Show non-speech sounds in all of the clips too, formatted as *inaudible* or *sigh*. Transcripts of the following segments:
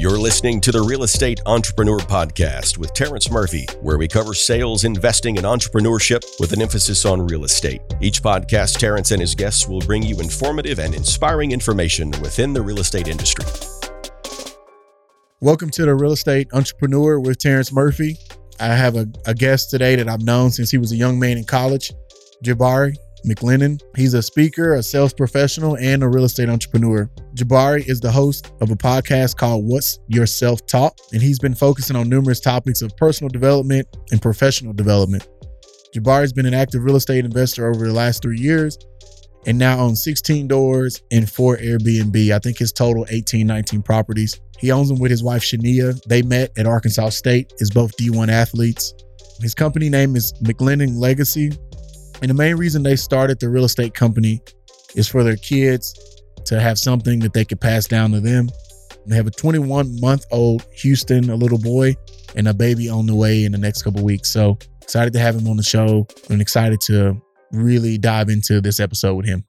You're listening to the Real Estate Entrepreneur Podcast with Terrence Murphy, where we cover sales, investing, and entrepreneurship with an emphasis on real estate. Each podcast, Terrence and his guests will bring you informative and inspiring information within the real estate industry. Welcome to the Real Estate Entrepreneur with Terrence Murphy. I have a, a guest today that I've known since he was a young man in college, Jabari. McLennan. He's a speaker, a sales professional, and a real estate entrepreneur. Jabari is the host of a podcast called What's Your Self Taught, and he's been focusing on numerous topics of personal development and professional development. Jabari's been an active real estate investor over the last three years and now owns 16 doors and four Airbnb. I think his total 18, 19 properties. He owns them with his wife Shania. They met at Arkansas State is both D1 athletes. His company name is McLennan Legacy, and the main reason they started the real estate company is for their kids to have something that they could pass down to them. They have a 21 month old Houston, a little boy, and a baby on the way in the next couple weeks. So excited to have him on the show and excited to really dive into this episode with him.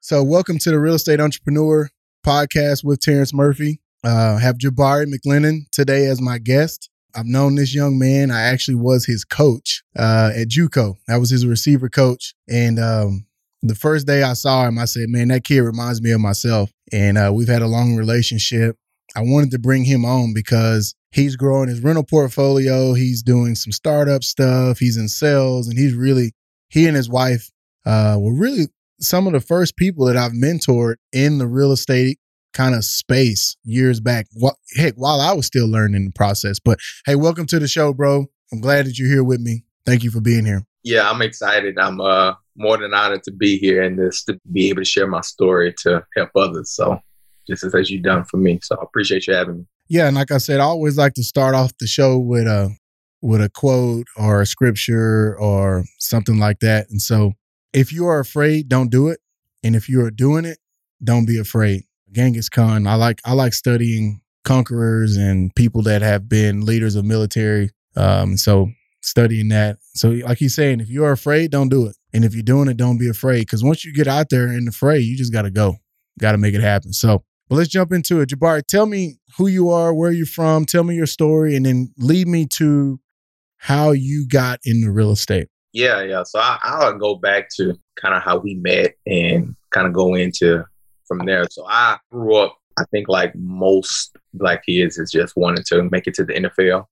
So, welcome to the Real Estate Entrepreneur podcast with Terrence Murphy. Uh, have Jabari McLennan today as my guest. I've known this young man. I actually was his coach uh, at JUCO. I was his receiver coach. And um, the first day I saw him, I said, man, that kid reminds me of myself. And uh, we've had a long relationship. I wanted to bring him on because he's growing his rental portfolio. He's doing some startup stuff. He's in sales and he's really, he and his wife uh, were really some of the first people that I've mentored in the real estate kind of space years back. What, Heck, while I was still learning the process. But hey, welcome to the show, bro. I'm glad that you're here with me. Thank you for being here. Yeah, I'm excited. I'm uh more than honored to be here and this to be able to share my story to help others. So just as, as you've done for me. So I appreciate you having me. Yeah, and like I said, I always like to start off the show with a with a quote or a scripture or something like that. And so if you are afraid, don't do it. And if you are doing it, don't be afraid. Genghis Khan. I like I like studying conquerors and people that have been leaders of military. Um, so studying that. So like he's saying, if you're afraid, don't do it. And if you're doing it, don't be afraid. Because once you get out there in the fray, you just got to go. Got to make it happen. So, but let's jump into it. Jabari, tell me who you are, where you're from, tell me your story, and then lead me to how you got into real estate. Yeah, yeah. So I, I'll go back to kind of how we met and kind of go into from there. So I grew up, I think like most black kids is just wanting to make it to the NFL.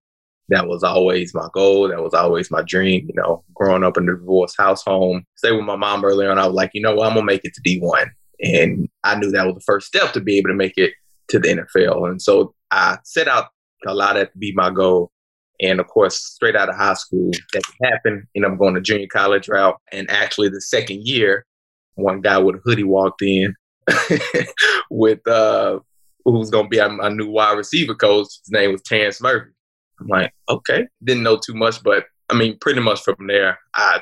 That was always my goal. That was always my dream. You know, growing up in a divorced house home, stay with my mom early on. I was like, you know what, I'm gonna make it to D1, and I knew that was the first step to be able to make it to the NFL. And so I set out a lot to be my goal. And of course, straight out of high school, that happened. Know, I'm going to junior college route. And actually, the second year, one guy with a hoodie walked in *laughs* with uh, who's going to be a new wide receiver coach. His name was Terrence Murphy. I'm like, okay, didn't know too much, but I mean, pretty much from there, I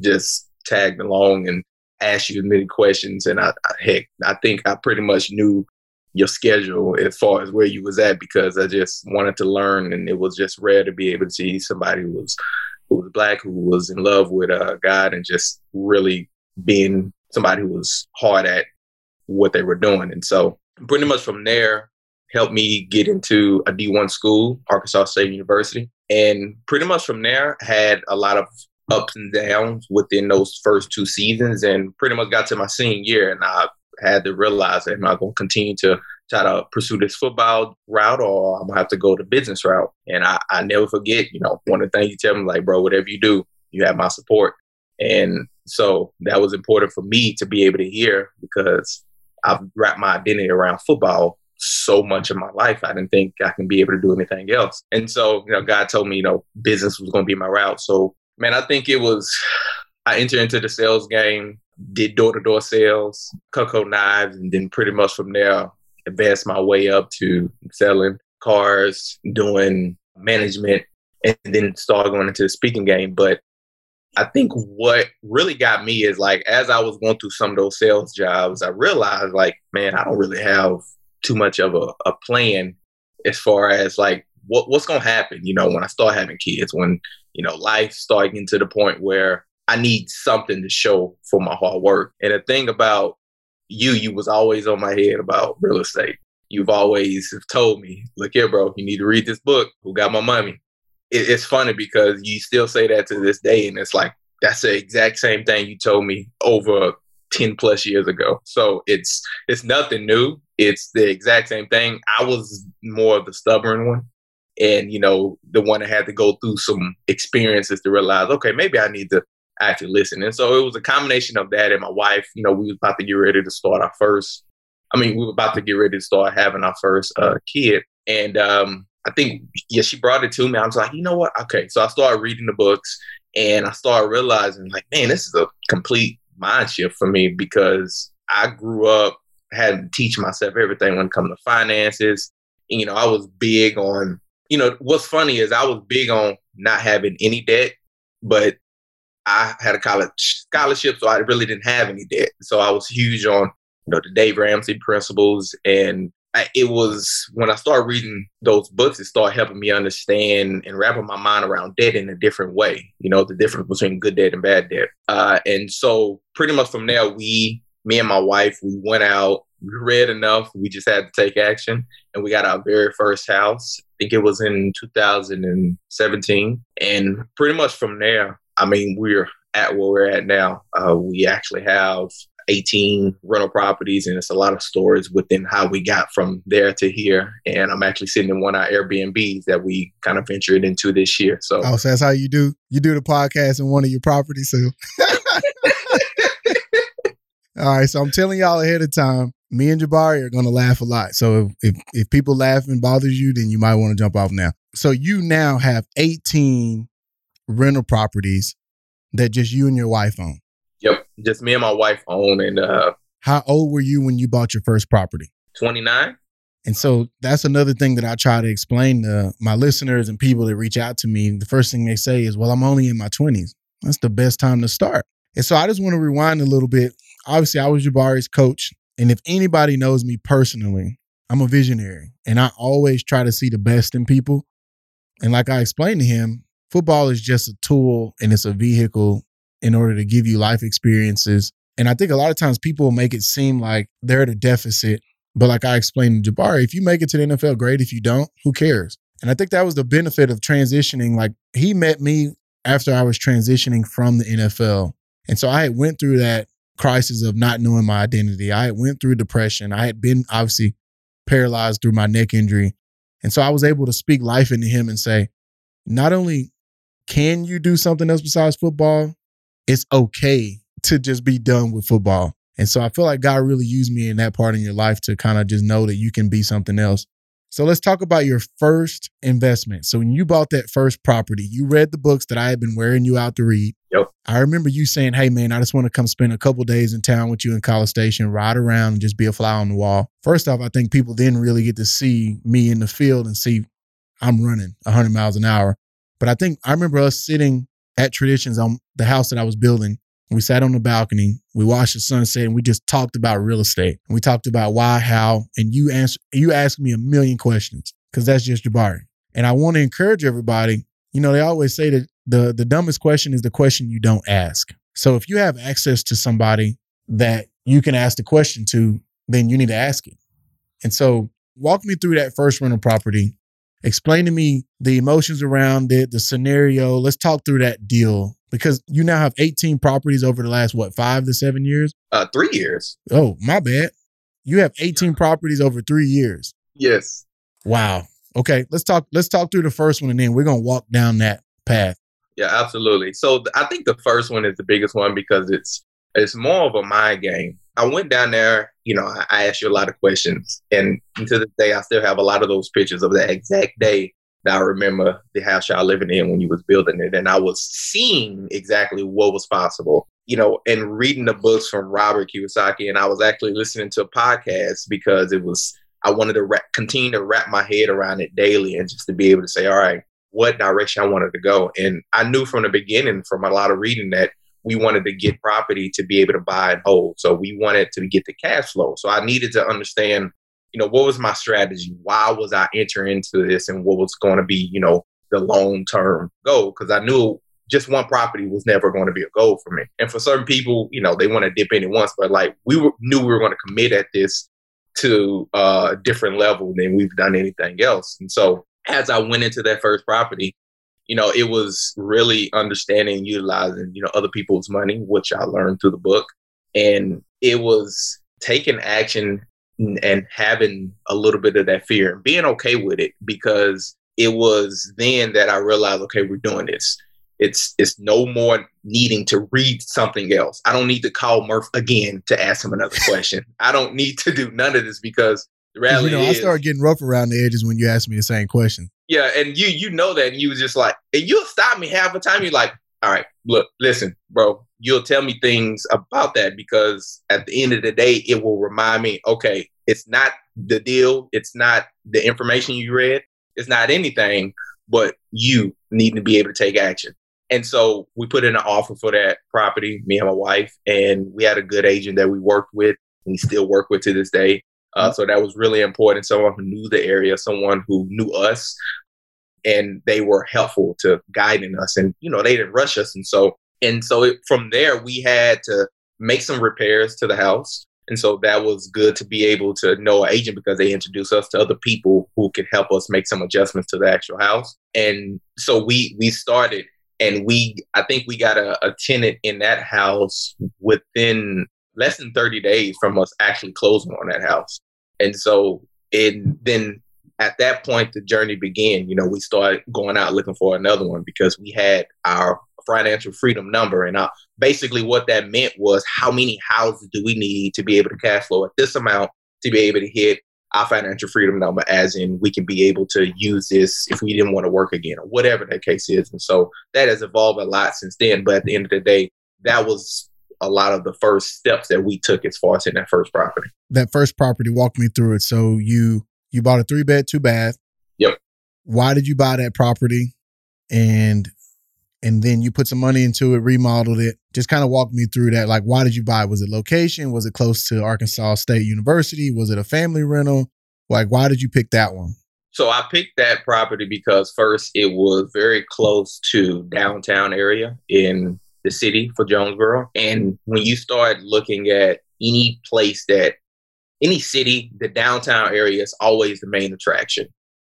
just tagged along and asked you as many questions. And I, I heck, I think I pretty much knew your schedule as far as where you was at because I just wanted to learn, and it was just rare to be able to see somebody who was who was black, who was in love with uh, God, and just really being somebody who was hard at what they were doing. And so pretty much from there helped me get into a D1 school, Arkansas State University. And pretty much from there had a lot of ups and downs within those first two seasons and pretty much got to my senior year and I had to realize that I'm not going to continue to try to pursue this football route or I'm going to have to go the business route. And I, I never forget, you know, one of the things you tell me, like, bro, whatever you do, you have my support. And so that was important for me to be able to hear because I've wrapped my identity around football so much of my life. I didn't think I can be able to do anything else. And so, you know, God told me, you know, business was going to be my route. So, man, I think it was, I entered into the sales game, did door to door sales, Cutco knives, and then pretty much from there, advanced my way up to selling cars, doing management, and then started going into the speaking game. But I think what really got me is like as I was going through some of those sales jobs, I realized like, man, I don't really have too much of a, a plan as far as like what what's gonna happen, you know, when I start having kids, when, you know, life starting getting to the point where I need something to show for my hard work. And the thing about you, you was always on my head about real estate. you've always told me, look here, bro, you need to read this book. Who got my money? It, it's funny because you still say that to this day, and it's like that's the exact same thing you told me over 10 plus years ago. So it's it's nothing new. It's the exact same thing. I was more of the stubborn one. And, you know, the one that had to go through some experiences to realize, okay, maybe I need to actually listen. And so it was a combination of that and my wife, you know, we was about to get ready to start our first I mean, we were about to get ready to start having our first uh, kid. And um, I think, yeah, she brought it to me. I was like, you know what? Okay. So I started reading the books and I started realizing, like, man, this is a complete mind shift for me because I grew up had to teach myself everything when it comes to finances. You know, I was big on, you know, what's funny is I was big on not having any debt, but I had a college scholarship, so I really didn't have any debt. So I was huge on, you know, the Dave Ramsey principles. And I, it was when I started reading those books, it started helping me understand and wrapping my mind around debt in a different way, you know, the difference between good debt and bad debt. Uh, and so pretty much from there, we me and my wife, we went out, we read enough, we just had to take action, and we got our very first house. I think it was in 2017. And pretty much from there, I mean, we're at where we're at now. Uh, we actually have 18 rental properties, and it's a lot of stories within how we got from there to here. And I'm actually sitting in one of our Airbnbs that we kind of ventured into this year. So, oh, so that's how you do you do the podcast in one of your properties, so. *laughs* All right, so I'm telling y'all ahead of time, me and Jabari are going to laugh a lot. So if, if, if people laugh and bothers you, then you might want to jump off now. So you now have 18 rental properties that just you and your wife own. Just me and my wife own. And uh, how old were you when you bought your first property? 29. And so that's another thing that I try to explain to my listeners and people that reach out to me. The first thing they say is, "Well, I'm only in my 20s. That's the best time to start." And so I just want to rewind a little bit obviously I was Jabari's coach. And if anybody knows me personally, I'm a visionary and I always try to see the best in people. And like I explained to him, football is just a tool and it's a vehicle in order to give you life experiences. And I think a lot of times people make it seem like they're at a deficit. But like I explained to Jabari, if you make it to the NFL, great. If you don't, who cares? And I think that was the benefit of transitioning. Like he met me after I was transitioning from the NFL. And so I had went through that crisis of not knowing my identity. I had went through depression. I had been obviously paralyzed through my neck injury. And so I was able to speak life into him and say, not only can you do something else besides football, it's okay to just be done with football. And so I feel like God really used me in that part in your life to kind of just know that you can be something else. So let's talk about your first investment. So when you bought that first property, you read the books that I had been wearing you out to read. Yep. I remember you saying, "Hey man, I just want to come spend a couple days in town with you in College Station, ride around and just be a fly on the wall." First off, I think people didn't really get to see me in the field and see I'm running 100 miles an hour. But I think I remember us sitting at Traditions on the house that I was building we sat on the balcony, we watched the sunset, and we just talked about real estate. We talked about why, how, and you answer you asked me a million questions because that's just Jabari. And I want to encourage everybody. You know, they always say that the the dumbest question is the question you don't ask. So if you have access to somebody that you can ask the question to, then you need to ask it. And so walk me through that first rental property. Explain to me the emotions around it, the scenario. Let's talk through that deal because you now have 18 properties over the last what five to seven years? Uh three years. Oh my bad. You have 18 properties over three years. Yes. Wow. Okay let's talk let's talk through the first one and then we're gonna walk down that path. Yeah absolutely. So i think the first one is the biggest one because it's it's more of a mind game i went down there you know i, I asked you a lot of questions and to this day i still have a lot of those pictures of that exact day that I remember the house y'all living in when you was building it, and I was seeing exactly what was possible. You know, and reading the books from Robert Kiyosaki, and I was actually listening to a podcast because it was I wanted to continue to wrap my head around it daily, and just to be able to say, all right, what direction I wanted to go. And I knew from the beginning, from a lot of reading, that we wanted to get property to be able to buy and hold. So we wanted to get the cash flow. So I needed to understand you know, what was my strategy? Why was I entering into this and what was going to be, you know, the long term goal? Because I knew just one property was never going to be a goal for me. And for certain people, you know, they want to dip in at once, but like we were, knew we were going to commit at this to uh, a different level than we've done anything else. And so as I went into that first property, you know, it was really understanding utilizing, you know, other people's money, which I learned through the book. And it was taking action and having a little bit of that fear and being okay with it because it was then that I realized, okay, we're doing this. It's it's no more needing to read something else. I don't need to call Murph again to ask him another *laughs* question. I don't need to do none of this because you know, is, I started getting rough around the edges when you asked me the same question. Yeah, and you you know that, and you was just like, and you'll stop me half the time. You're like, all right, look, listen, bro, you'll tell me things about that because at the end of the day, it will remind me, okay, it's not the deal, it's not the information you read, it's not anything, but you need to be able to take action. And so we put in an offer for that property, me and my wife, and we had a good agent that we worked with. We still work with to this day. Uh, so that was really important. Someone who knew the area, someone who knew us, and they were helpful to guiding us. And you know, they didn't rush us. And so, and so it, from there, we had to make some repairs to the house. And so that was good to be able to know an agent because they introduced us to other people who could help us make some adjustments to the actual house. And so we we started and we I think we got a, a tenant in that house within less than 30 days from us actually closing on that house. And so and then at that point the journey began. You know, we started going out looking for another one because we had our financial freedom number. And uh, basically what that meant was how many houses do we need to be able to cash flow at this amount to be able to hit our financial freedom number, as in we can be able to use this if we didn't want to work again or whatever that case is. And so that has evolved a lot since then. But at the end of the day, that was a lot of the first steps that we took as far as in that first property. That first property, walk me through it. So you you bought a three bed, two bath. Yep. Why did you buy that property? And and then you put some money into it, remodeled it. Just kind of walk me through that. Like, why did you buy? Was it location? Was it close to Arkansas State University? Was it a family rental? Like, why did you pick that one? So I picked that property because first it was very close to downtown area in the city for Jonesboro. And when you start looking at any place that any city, the downtown area is always the main attraction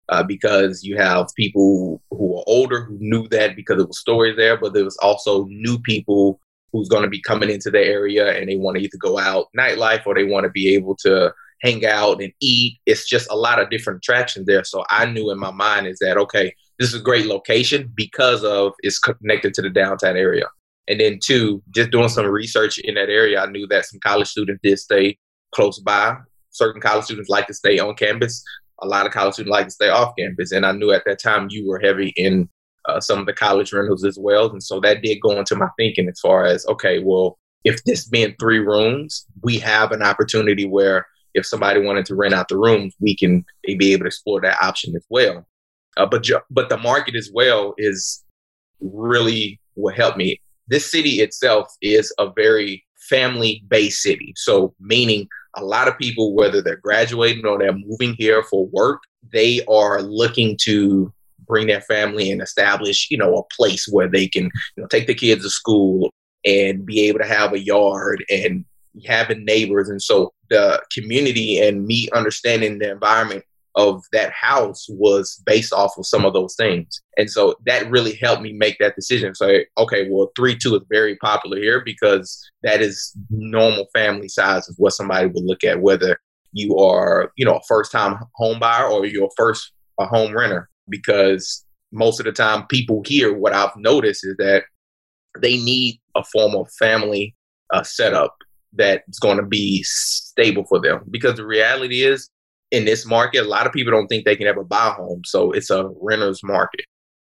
uh, because you have people who are older who knew that because it was stories there, but there was also new people who's going to be coming into the area and they want to either go out nightlife or they want to be able to hang out and eat. It's just a lot of different attractions there. So I knew in my mind is that okay, this is a great location because of it's connected to the downtown area. And then two, just doing some research in that area, I knew that some college students did stay close by. Certain college students like to stay on campus. A lot of college students like to stay off campus. And I knew at that time you were heavy in uh, some of the college rentals as well. And so that did go into my thinking as far as, okay, well, if this being three rooms, we have an opportunity where if somebody wanted to rent out the rooms, we can be able to explore that option as well. Uh, but but the market as well is really what helped me. This city itself is a very family based city. So meaning a lot of people, whether they're graduating or they're moving here for work, they are looking to bring their family and establish, you know, a place where they can, you know, take the kids to school and be able to have a yard and having neighbors. And so the community and me understanding the environment of that house was based off of some of those things. And so that really helped me make that decision. So, okay, well, 3 2 is very popular here because that is normal family size of what somebody would look at, whether you are, you know, a first time home buyer or you're first a home renter. Because most of the time, people here, what I've noticed is that they need a form of family uh, setup that's going to be stable for them. Because the reality is, in this market, a lot of people don't think they can ever buy a home. So it's a renter's market.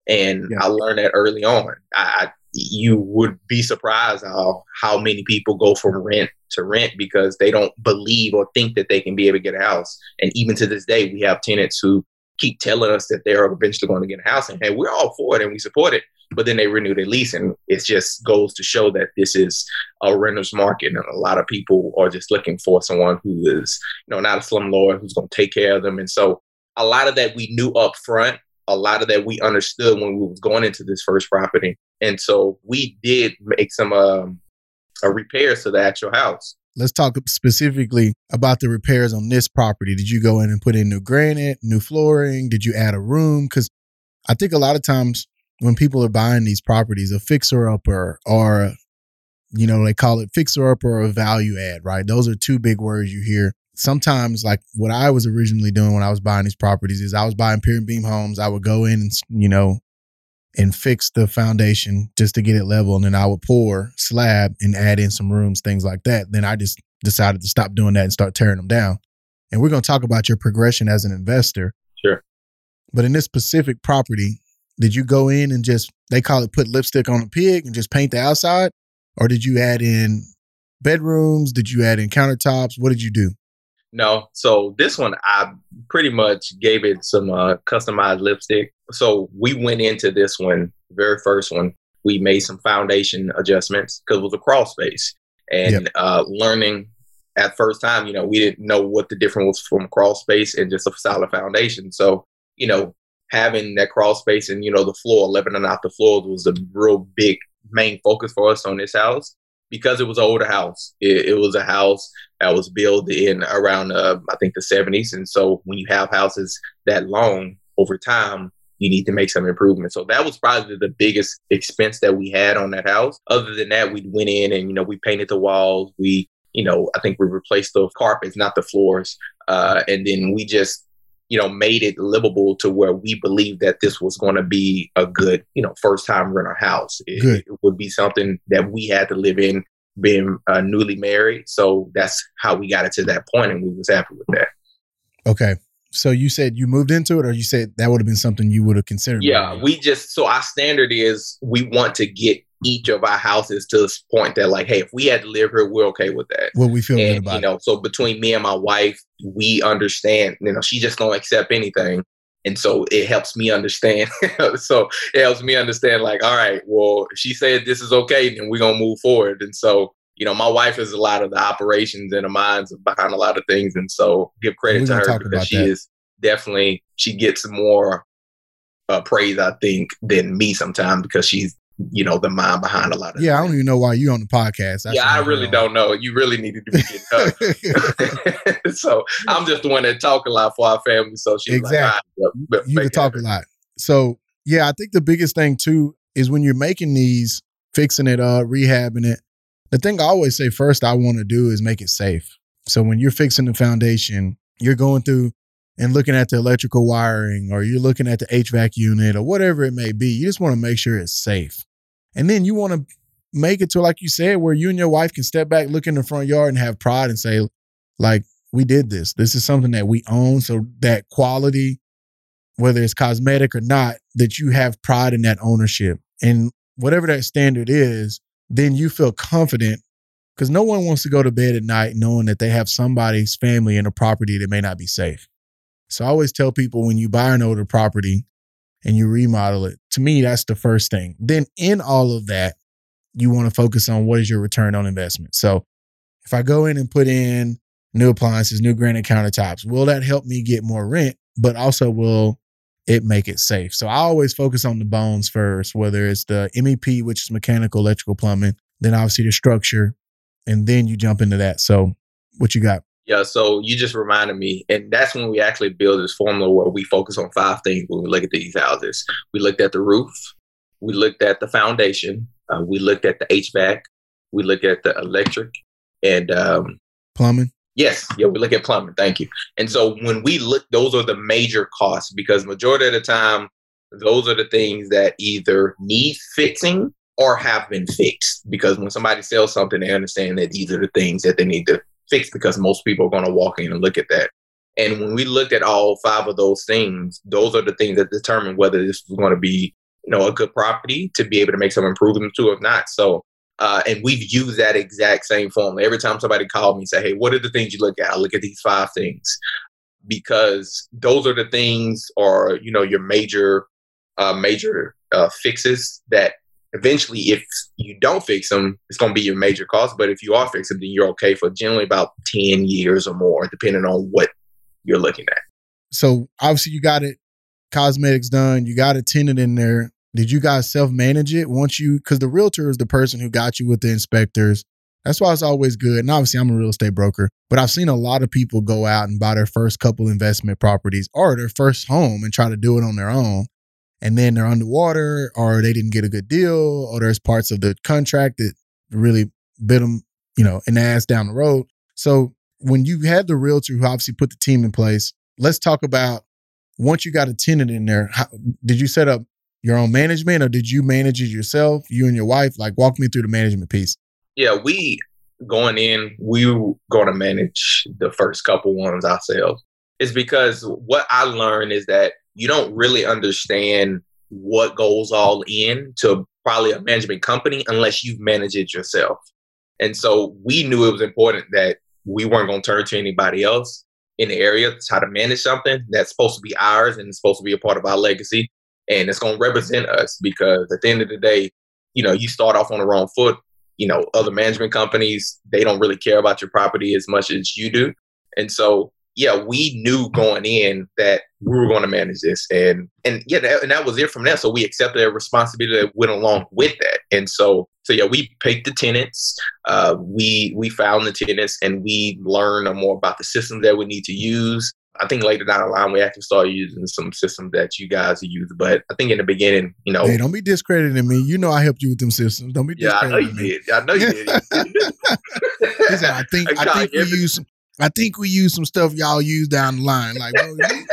And yeah. I learned that early on. I, you would be surprised how, how many people go from rent to rent because they don't believe or think that they can be able to get a house. And even to this day, we have tenants who keep telling us that they're eventually going to get a house. And hey, we're all for it and we support it but then they renew their lease and it just goes to show that this is a renter's market and a lot of people are just looking for someone who is you know not a slumlord who's going to take care of them and so a lot of that we knew up front a lot of that we understood when we was going into this first property and so we did make some um, repairs to the actual house let's talk specifically about the repairs on this property. Did you go in and put in new granite, new flooring? Did you add a room? Because I think a lot of times when people are buying these properties, a fixer upper or, you know, they call it fixer upper or a value add, right? Those are two big words you hear. Sometimes, like what I was originally doing when I was buying these properties, is I was buying pier and beam homes. I would go in and, you know, and fix the foundation just to get it level. And then I would pour slab and add in some rooms, things like that. Then I just decided to stop doing that and start tearing them down. And we're going to talk about your progression as an investor. Sure. But in this specific property, did you go in and just, they call it put lipstick on a pig and just paint the outside? Or did you add in bedrooms? Did you add in countertops? What did you do? No. So this one, I pretty much gave it some uh, customized lipstick. So we went into this one, very first one, we made some foundation adjustments because it was a crawl space. And yep. uh, learning at first time, you know, we didn't know what the difference was from crawl space and just a solid foundation. So, you know, having that crawl space and, you know, the floor, leveling out the floors was a real big main focus for us on this house because it was an older house. It, it was a house that was built in around, uh, I think, the 70s. And so when you have houses that long over time, you need to make some improvements. So that was probably the biggest expense that we had on that house. Other than that, we went in and, you know, we painted the walls. We, you know, I think we replaced the carpets, not the floors. Uh, and then we just, you know, made it livable to where we believed that this was going to be a good, you know, first time renter house. It, it, would be something that we had to live in being uh, newly married. So that's how we got it to that point, and we was happy with that. Okay. So you said you moved into it, or you said that would have been something you would have considered? Yeah, we just so our standard is we want to get each of our houses to this point that like, hey, if we had to live here, we're okay with that. Well, we feel and, good about you know. It. So between me and my wife, we understand. You know, she just don't accept anything, and so it helps me understand. *laughs* so it helps me understand. Like, all right, well, she said this is okay, then we're gonna move forward. And so you know, my wife is a lot of the operations and the minds behind a lot of things. And so give credit to her because she that. is definitely, she gets more uh, praise, I think, than me sometimes because she's, you know, the mind behind a lot of Yeah. I don't even know why you on the podcast. That's yeah, I really don't know. You really needed to be getting *laughs* up. *laughs* so I'm just the one that talk a lot for our family. So she's exactly. like, you can talk a lot. So yeah, I think the biggest thing too is when you're making these, fixing it up, rehabbing it, the thing I always say first I want to do is make it safe. So when you're fixing the foundation, you're going through and looking at the electrical wiring or you're looking at the HVAC unit or whatever it may be, you just want to make sure it's safe. And then you want to make it to, like you said, where you and your wife can step back, look in the front yard and have pride and say, like, we did this. This is something that we own. So that quality, whether it's cosmetic or not, that you have pride in that ownership. And whatever that standard is, then you feel confident because no one wants to go to bed at night knowing that they have somebody's family in a property that may not be safe. So I always tell people when you buy an older property and you remodel it, to me, that's the first thing. Then in all of that, you want to focus on what is your return on investment. So if I go in and put in new appliances, new granite countertops, will that help me get more rent? But also will it make it safe. So I always focus on the bones first, whether it's the MEP, which is mechanical, electrical, plumbing, then obviously the structure, and then you jump into that. So what you got? Yeah, so you just reminded me, and that's when we actually build this formula where we focus on five things when we look at these houses. We looked at the roof, we looked at the foundation, uh, we looked at the HVAC, we looked at the electric, and um, plumbing. Yes, yeah, we look at plumbing. Thank you. And so when we look, those are the major costs because majority of the time, those are the things that either need fixing or have been fixed. Because when somebody sells something, they understand that these are the things that they need to fix because most people are going to walk in and look at that. And when we looked at all five of those things, those are the things that determine whether this is going to be, you know, a good property to be able to make some improvements to, if not. So uh, and we've used that exact same formula. Every time somebody called me and say, Hey, what are the things you look at? I look at these five things because those are the things or, you know, your major, uh, major uh, fixes that eventually, if you don't fix them, it's going to be your major cost. But if you are fixing them, then you're okay for generally about 10 years or more, depending on what you're looking at. So obviously you got it cosmetics done, you got a tenant in there did you guys self manage it once you because the realtor is the person who got you with the inspectors That's why it's always good. And obviously, I'm a real estate broker, but I've seen a lot of people go out and buy their first couple investment properties or their first home and try to do it on their own. And then they're underwater or they didn't get a good deal or there's parts of the contract that really bit them, you know, an ass down the road. So when you had the realtor who obviously put the team in place, let's talk about once you got a tenant in there, how, did you set up your own management or did you manage it yourself, you and your wife? Like, walk me through the management piece. Yeah, we going in, we were going to manage the first couple ones ourselves. It's because what I learned is that you don't really understand what goes all in to probably a management company unless you manage it yourself. And so we knew it was important that we weren't going to turn to anybody else in the area to try to manage something that's supposed to be ours and it's supposed to be a part of our legacy and it's going to represent us because at the end of the day, you know, you start off on the wrong foot. You know, other management companies, they don't really care about your property as much as you do. And so yeah, we knew going in that we were going to manage this, and and yeah, that, and that was it from there. So we accepted a responsibility that went along with that, and so so yeah, we picked the tenants, uh, we we found the tenants, and we learned more about the systems that we need to use. I think later down the line we actually started using some systems that you guys use, but I think in the beginning, you know, hey, don't be discrediting me. You know, I helped you with them systems. Don't be yeah, I know you me. did. I know you did. *laughs* Listen, I think *laughs* I think we use I think we use some stuff y'all use down the line. Like, bro, you,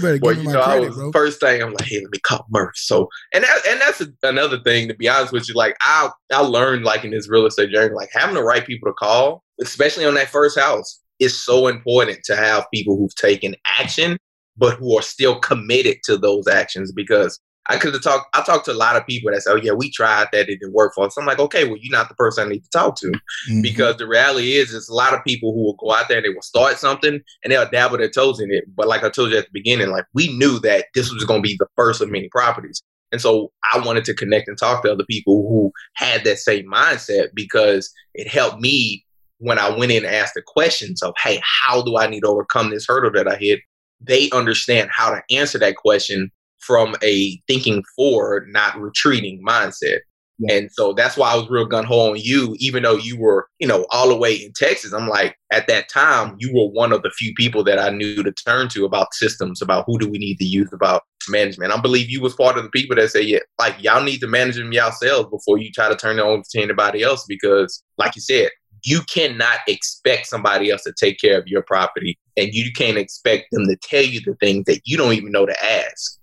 better well, give me my know, credit, bro. First thing I'm like, hey, let me call Murph. So, and that, and that's a, another thing. To be honest with you, like I I learned like in this real estate journey, like having the right people to call, especially on that first house, is so important to have people who've taken action, but who are still committed to those actions because I could have talked. I talked to a lot of people that said, "Oh yeah, we tried that; it didn't work for us." I'm like, "Okay, well, you're not the person I need to talk to," mm-hmm. because the reality is, it's a lot of people who will go out there and they will start something and they'll dabble their toes in it. But like I told you at the beginning, like we knew that this was going to be the first of many properties, and so I wanted to connect and talk to other people who had that same mindset because it helped me when I went in and asked the questions of, "Hey, how do I need to overcome this hurdle that I hit?" They understand how to answer that question from a thinking forward, not retreating mindset. Yeah. And so that's why I was real gun ho on you, even though you were, you know, all the way in Texas. I'm like, at that time, you were one of the few people that I knew to turn to about systems, about who do we need to use about management. I believe you was part of the people that say, yeah, like y'all need to manage them yourselves before you try to turn it on to anybody else. Because, like you said, you cannot expect somebody else to take care of your property, and you can't expect them to tell you the things that you don't even know to ask.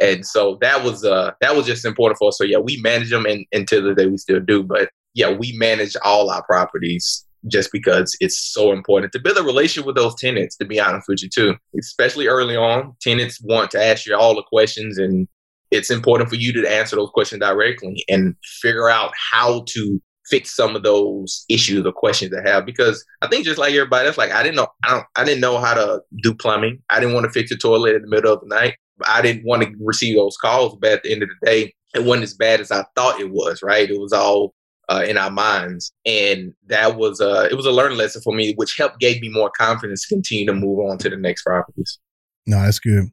And so that was uh that was just important for us. So yeah, we manage them and until the day we still do. But yeah, we manage all our properties just because it's so important to build a relationship with those tenants, to be honest with you too. Especially early on. Tenants want to ask you all the questions and it's important for you to answer those questions directly and figure out how to fix some of those issues or questions they have because I think just like everybody else, like I didn't know I don't I didn't know how to do plumbing. I didn't want to fix a toilet in the middle of the night. I didn't want to receive those calls, but at the end of the day, it wasn't as bad as I thought it was. Right? It was all uh, in our minds, and that was uh, it was a learning lesson for me, which helped gave me more confidence to continue to move on to the next properties. No, that's good.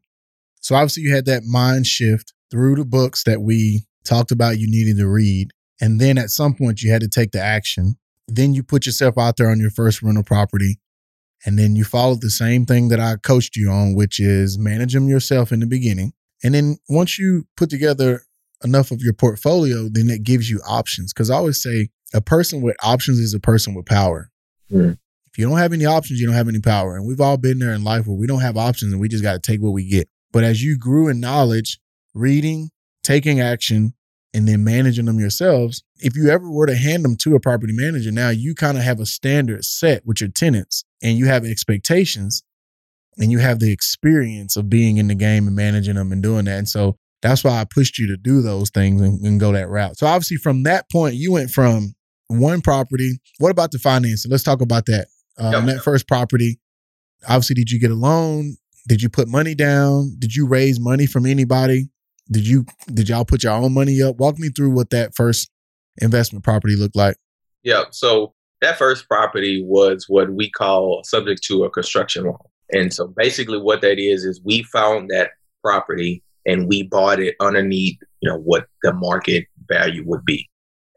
So obviously, you had that mind shift through the books that we talked about. You needed to read, and then at some point, you had to take the action. Then you put yourself out there on your first rental property. And then you followed the same thing that I coached you on, which is manage them yourself in the beginning. And then once you put together enough of your portfolio, then it gives you options. Because I always say a person with options is a person with power. Mm. If you don't have any options, you don't have any power. And we've all been there in life where we don't have options and we just got to take what we get. But as you grew in knowledge, reading, taking action, and then managing them yourselves, if you ever were to hand them to a property manager, now you kind of have a standard set with your tenants and you have expectations and you have the experience of being in the game and managing them and doing that. And so that's why I pushed you to do those things and, and go that route. So obviously from that point, you went from one property. What about the financing? Let's talk about that. Uh, yep. that first property, obviously, did you get a loan? Did you put money down? Did you raise money from anybody? Did you did y'all put your own money up? Walk me through what that first investment property looked like. Yeah. So that first property was what we call subject to a construction loan. And so basically what that is is we found that property and we bought it underneath, you know, what the market value would be.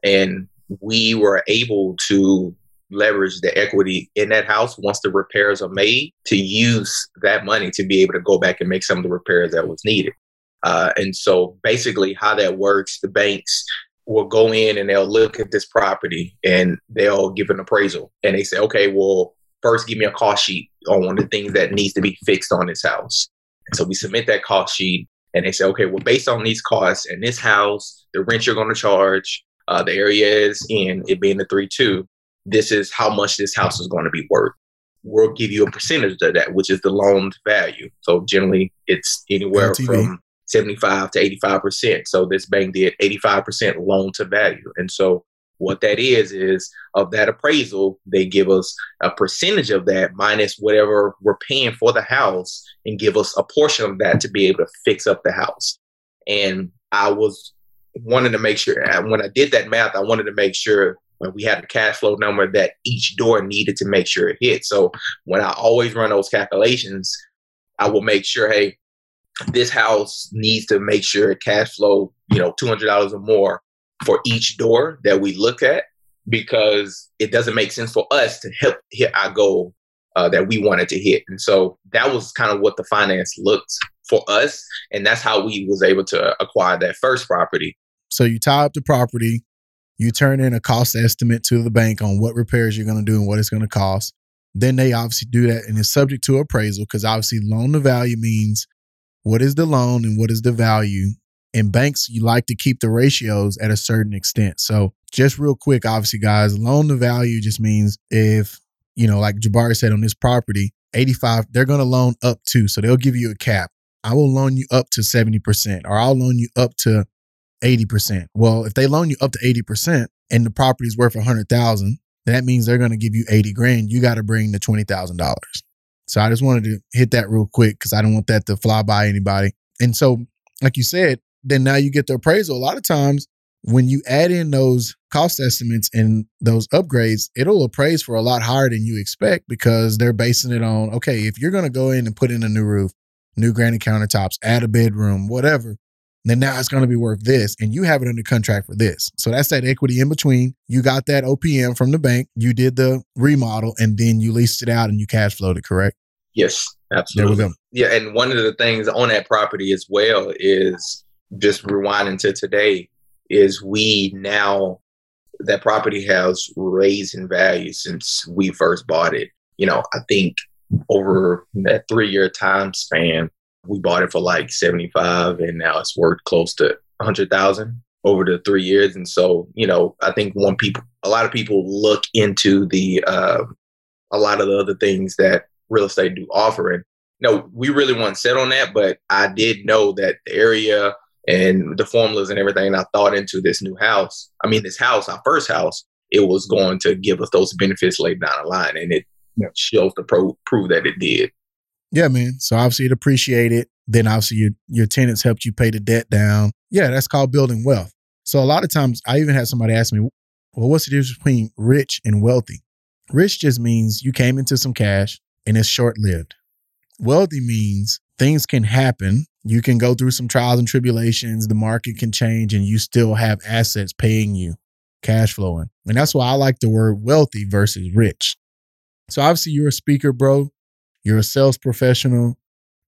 And we were able to leverage the equity in that house once the repairs are made to use that money to be able to go back and make some of the repairs that was needed. Uh, and so basically how that works, the banks will go in and they'll look at this property and they'll give an appraisal and they say, okay, well, first give me a cost sheet on one of the things that needs to be fixed on this house. And so we submit that cost sheet and they say, okay, well, based on these costs and this house, the rent you're going to charge, uh, the area is in, it being the 3 2, this is how much this house is going to be worth. We'll give you a percentage of that, which is the loaned value. So generally, it's anywhere LTV. from 75 to 85%. So this bank did 85% loan to value. And so what that is, is of that appraisal, they give us a percentage of that minus whatever we're paying for the house and give us a portion of that to be able to fix up the house. And I was wanting to make sure, when I did that math, I wanted to make sure when we had a cash flow number that each door needed to make sure it hit. So when I always run those calculations, I will make sure, hey, this house needs to make sure cash flow, you know, $200 or more for each door that we look at because it doesn't make sense for us to help hit our goal uh, that we wanted to hit. And so that was kind of what the finance looked for us. And that's how we was able to acquire that first property. So you tie up the property, you turn in a cost estimate to the bank on what repairs you're going to do and what it's going to cost. Then they obviously do that and it's subject to appraisal because obviously loan to value means what is the loan and what is the value. In banks, you like to keep the ratios at a certain extent. So, just real quick, obviously, guys, loan to value just means if, you know, like Jabari said on this property, 85, they're going to loan up to. So, they'll give you a cap. I will loan you up to 70%, or I'll loan you up to 80%. Well, if they loan you up to 80% and the property is worth 100,000, that means they're going to give you 80 grand. You got to bring the $20,000. So I just wanted to hit that real quick because I don't want that to fly by anybody. And so, like you said, then now you get the appraisal. A lot of times when you add in those cost estimates and those upgrades, it'll appraise for a lot higher than you expect because they're basing it on, okay, if you're going to go in and put in a new roof, new granite countertops, add a bedroom, whatever, then now it's going to be worth this and you have it under contract for this. So that's that equity in between. You got that OPM from the bank, you did the remodel and then you leased it out and you cash flowed it, correct? Yes, absolutely. There we go. Yeah, and one of the things on that property as well is just rewinding to today is we now that property has raised in value since we first bought it. You know, I think over that three year time span, we bought it for like 75 and now it's worth close to 100,000 over the three years. And so, you know, I think one people, a lot of people look into the, uh, a lot of the other things that real estate do offer. And no, we really weren't set on that, but I did know that the area and the formulas and everything I thought into this new house. I mean, this house, our first house, it was going to give us those benefits later down the line. And it you know, shows to pro- prove that it did. Yeah, man. So obviously it appreciated. Then obviously your, your tenants helped you pay the debt down. Yeah, that's called building wealth. So a lot of times I even had somebody ask me, well, what's the difference between rich and wealthy? Rich just means you came into some cash, and it's short lived. Wealthy means things can happen. You can go through some trials and tribulations. The market can change and you still have assets paying you, cash flowing. And that's why I like the word wealthy versus rich. So obviously, you're a speaker, bro. You're a sales professional.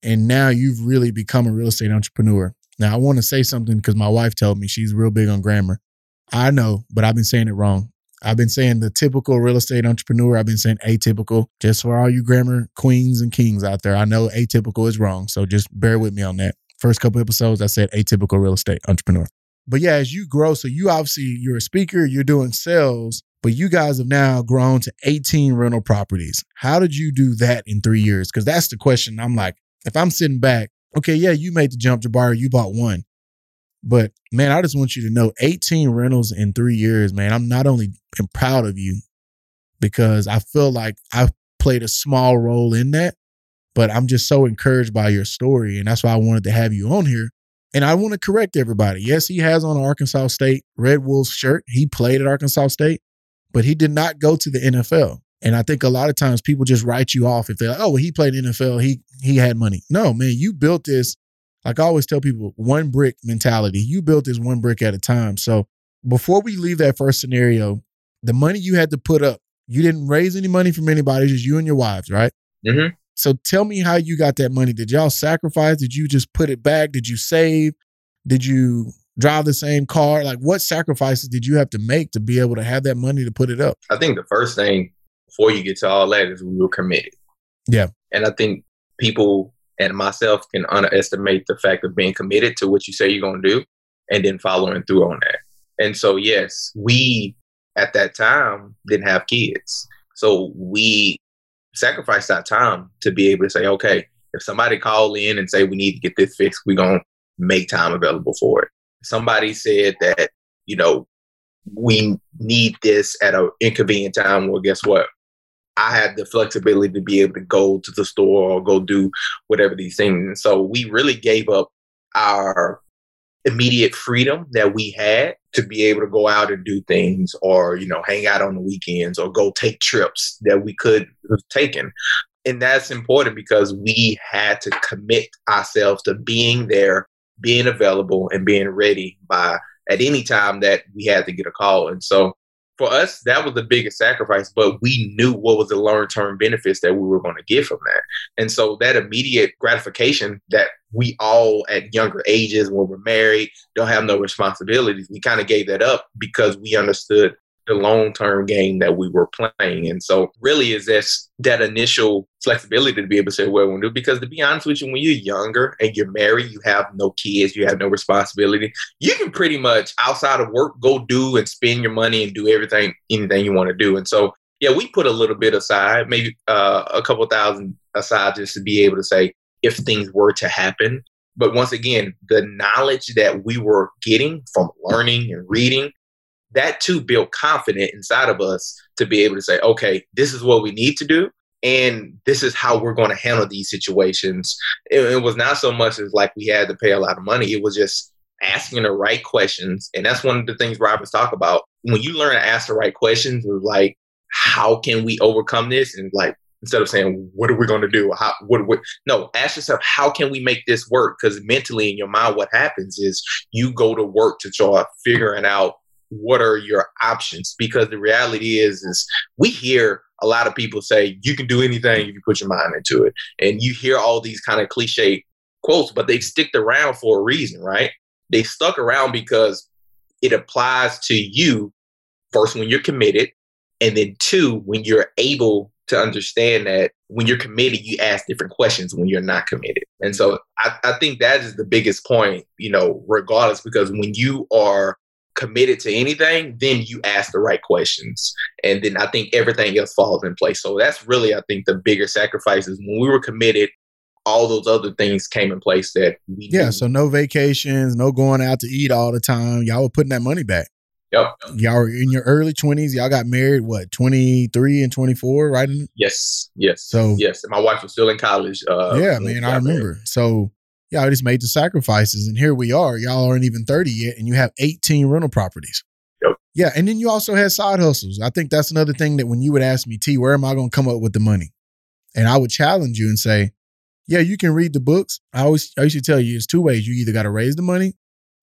And now you've really become a real estate entrepreneur. Now, I want to say something because my wife told me she's real big on grammar. I know, but I've been saying it wrong. I've been saying the typical real estate entrepreneur. I've been saying atypical. Just for all you grammar queens and kings out there, I know atypical is wrong. So just bear with me on that. First couple episodes, I said atypical real estate entrepreneur. But yeah, as you grow, so you obviously you're a speaker, you're doing sales, but you guys have now grown to 18 rental properties. How did you do that in three years? Because that's the question. I'm like, if I'm sitting back, okay, yeah, you made the jump, Jabari, you bought one. But man, I just want you to know 18 rentals in three years, man. I'm not only proud of you because I feel like I've played a small role in that, but I'm just so encouraged by your story. And that's why I wanted to have you on here. And I want to correct everybody. Yes, he has on an Arkansas State Red Wolves shirt. He played at Arkansas State, but he did not go to the NFL. And I think a lot of times people just write you off if they're like, oh, well, he played NFL. He he had money. No, man, you built this like I always tell people, one brick mentality. You built this one brick at a time. So before we leave that first scenario, the money you had to put up, you didn't raise any money from anybody, just you and your wives, right? Mm-hmm. So tell me how you got that money. Did y'all sacrifice? Did you just put it back? Did you save? Did you drive the same car? Like what sacrifices did you have to make to be able to have that money to put it up? I think the first thing before you get to all that is we were committed. Yeah. And I think people and myself can underestimate the fact of being committed to what you say you're going to do and then following through on that. And so, yes, we at that time didn't have kids. So we sacrificed our time to be able to say, okay, if somebody call in and say we need to get this fixed, we're going to make time available for it. Somebody said that, you know, we need this at an inconvenient time. Well, guess what? I had the flexibility to be able to go to the store or go do whatever these things. So we really gave up our immediate freedom that we had to be able to go out and do things or, you know, hang out on the weekends or go take trips that we could have taken. And that's important because we had to commit ourselves to being there, being available, and being ready by at any time that we had to get a call. And so for us, that was the biggest sacrifice, but we knew what was the long term benefits that we were going to get from that. And so that immediate gratification that we all at younger ages, when we're married, don't have no responsibilities, we kind of gave that up because we understood the long term game that we were playing. And so, really, is this that initial flexibility to be able to say what we want to do? Because to be honest with you, when you're younger and you're married, you have no kids, you have no responsibility. You can pretty much outside of work go do and spend your money and do everything, anything you want to do. And so, yeah, we put a little bit aside, maybe uh, a couple thousand aside, just to be able to say if things were to happen. But once again, the knowledge that we were getting from learning and reading that too built confidence inside of us to be able to say, okay, this is what we need to do. And this is how we're going to handle these situations. It, it was not so much as like we had to pay a lot of money. It was just asking the right questions. And that's one of the things Roberts talk about. When you learn to ask the right questions, like, how can we overcome this? And like, instead of saying, what are we going to do? How, what, what, no, ask yourself, how can we make this work? Because mentally in your mind, what happens is you go to work to start figuring out what are your options? Because the reality is is we hear a lot of people say you can do anything if you put your mind into it. And you hear all these kind of cliche quotes but they stick around for a reason right? They stuck around because it applies to you first when you're committed and then two when you're able to understand that when you're committed you ask different questions when you're not committed. And so I, I think that is the biggest point you know regardless because when you are committed to anything, then you ask the right questions. And then I think everything else falls in place. So that's really, I think, the bigger sacrifices. When we were committed, all those other things came in place that we Yeah, so no vacations, no going out to eat all the time. Y'all were putting that money back. Yep. Y'all were in your early 20s. Y'all got married, what, 23 and 24, right? Yes, yes. So, yes. And my wife was still in college. Uh, yeah, man, I remember. Married. So, y'all just made the sacrifices and here we are. Y'all aren't even 30 yet and you have 18 rental properties. Yep. Yeah. And then you also had side hustles. I think that's another thing that when you would ask me, T, where am I going to come up with the money? And I would challenge you and say, yeah, you can read the books. I always, I used to tell you it's two ways. You either got to raise the money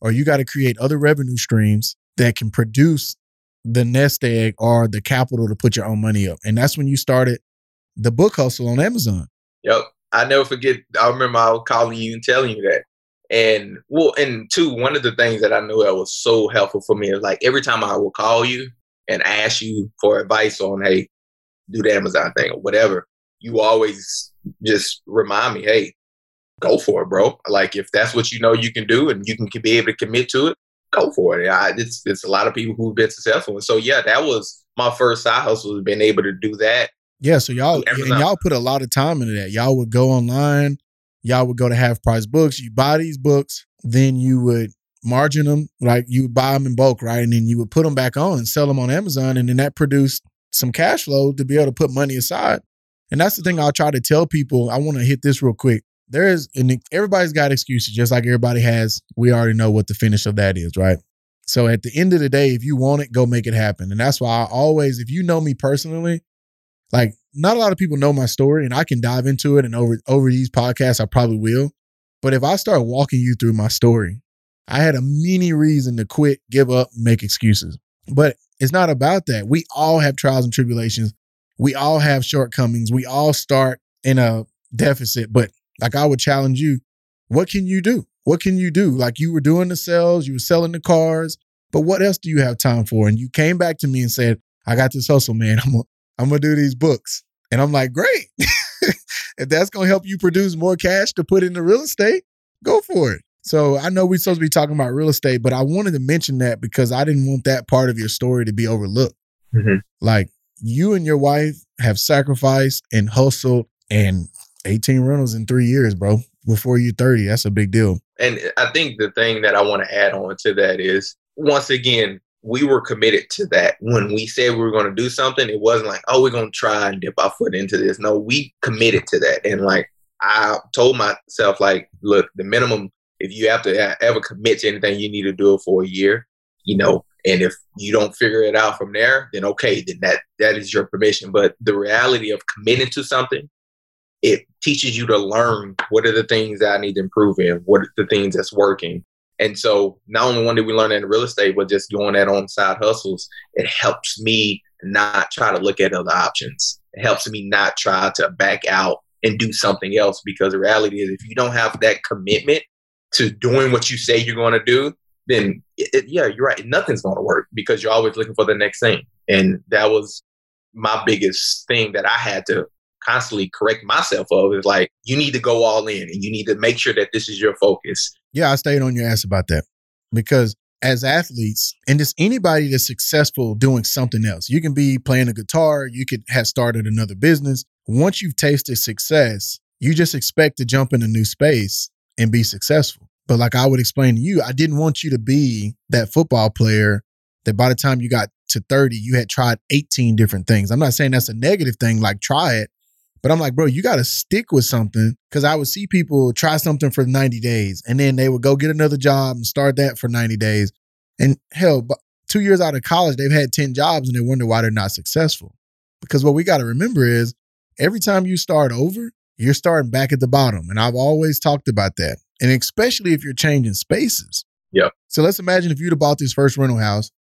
or you got to create other revenue streams that can produce the nest egg or the capital to put your own money up. And that's when you started the book hustle on Amazon. Yep. I never forget. I remember I was calling you and telling you that. And well, and two, one of the things that I knew that was so helpful for me is like every time I will call you and ask you for advice on, hey, do the Amazon thing or whatever, you always just remind me, hey, go for it, bro. Like if that's what you know you can do and you can be able to commit to it, go for it. I, it's, it's a lot of people who've been successful. And so, yeah, that was my first side hustle, was being able to do that yeah, so y'all and y'all put a lot of time into that. Y'all would go online, y'all would go to half price books, you buy these books, then you would margin them, like you would buy them in bulk, right? And then you would put them back on and sell them on Amazon, and then that produced some cash flow to be able to put money aside. And that's the thing I'll try to tell people. I want to hit this real quick. There is, and everybody's got excuses, just like everybody has. We already know what the finish of that is, right? So at the end of the day, if you want it, go make it happen. And that's why I always, if you know me personally, like not a lot of people know my story and I can dive into it and over over these podcasts I probably will. But if I start walking you through my story, I had a mini reason to quit, give up, make excuses. But it's not about that. We all have trials and tribulations. We all have shortcomings. We all start in a deficit. But like I would challenge you, what can you do? What can you do? Like you were doing the sales, you were selling the cars, but what else do you have time for? And you came back to me and said, I got this hustle, man. *laughs* I'm I'm gonna do these books. And I'm like, great. *laughs* if that's gonna help you produce more cash to put into real estate, go for it. So I know we're supposed to be talking about real estate, but I wanted to mention that because I didn't want that part of your story to be overlooked. Mm-hmm. Like you and your wife have sacrificed and hustled and 18 rentals in three years, bro. Before you're 30, that's a big deal. And I think the thing that I want to add on to that is once again, we were committed to that. When we said we were going to do something, it wasn't like, oh, we're going to try and dip our foot into this. No, we committed to that. And like, I told myself, like, look, the minimum, if you have to uh, ever commit to anything, you need to do it for a year, you know, and if you don't figure it out from there, then okay, then that that is your permission. But the reality of committing to something, it teaches you to learn what are the things that I need to improve in, what are the things that's working. And so not only one did we learn in real estate, but just doing that on side hustles, it helps me not try to look at other options. It helps me not try to back out and do something else because the reality is if you don't have that commitment to doing what you say you're going to do, then it, yeah, you're right. Nothing's going to work because you're always looking for the next thing. And that was my biggest thing that I had to constantly correct myself of is like, you need to go all in and you need to make sure that this is your focus. Yeah, I stayed on your ass about that because as athletes and just anybody that's successful doing something else, you can be playing a guitar, you could have started another business. Once you've tasted success, you just expect to jump in a new space and be successful. But like I would explain to you, I didn't want you to be that football player that by the time you got to 30, you had tried 18 different things. I'm not saying that's a negative thing, like try it. But I'm like, bro, you got to stick with something because I would see people try something for 90 days and then they would go get another job and start that for 90 days. And hell, two years out of college, they've had 10 jobs and they wonder why they're not successful. Because what we got to remember is every time you start over, you're starting back at the bottom. And I've always talked about that. And especially if you're changing spaces. Yeah. So let's imagine if you'd have bought this first rental house,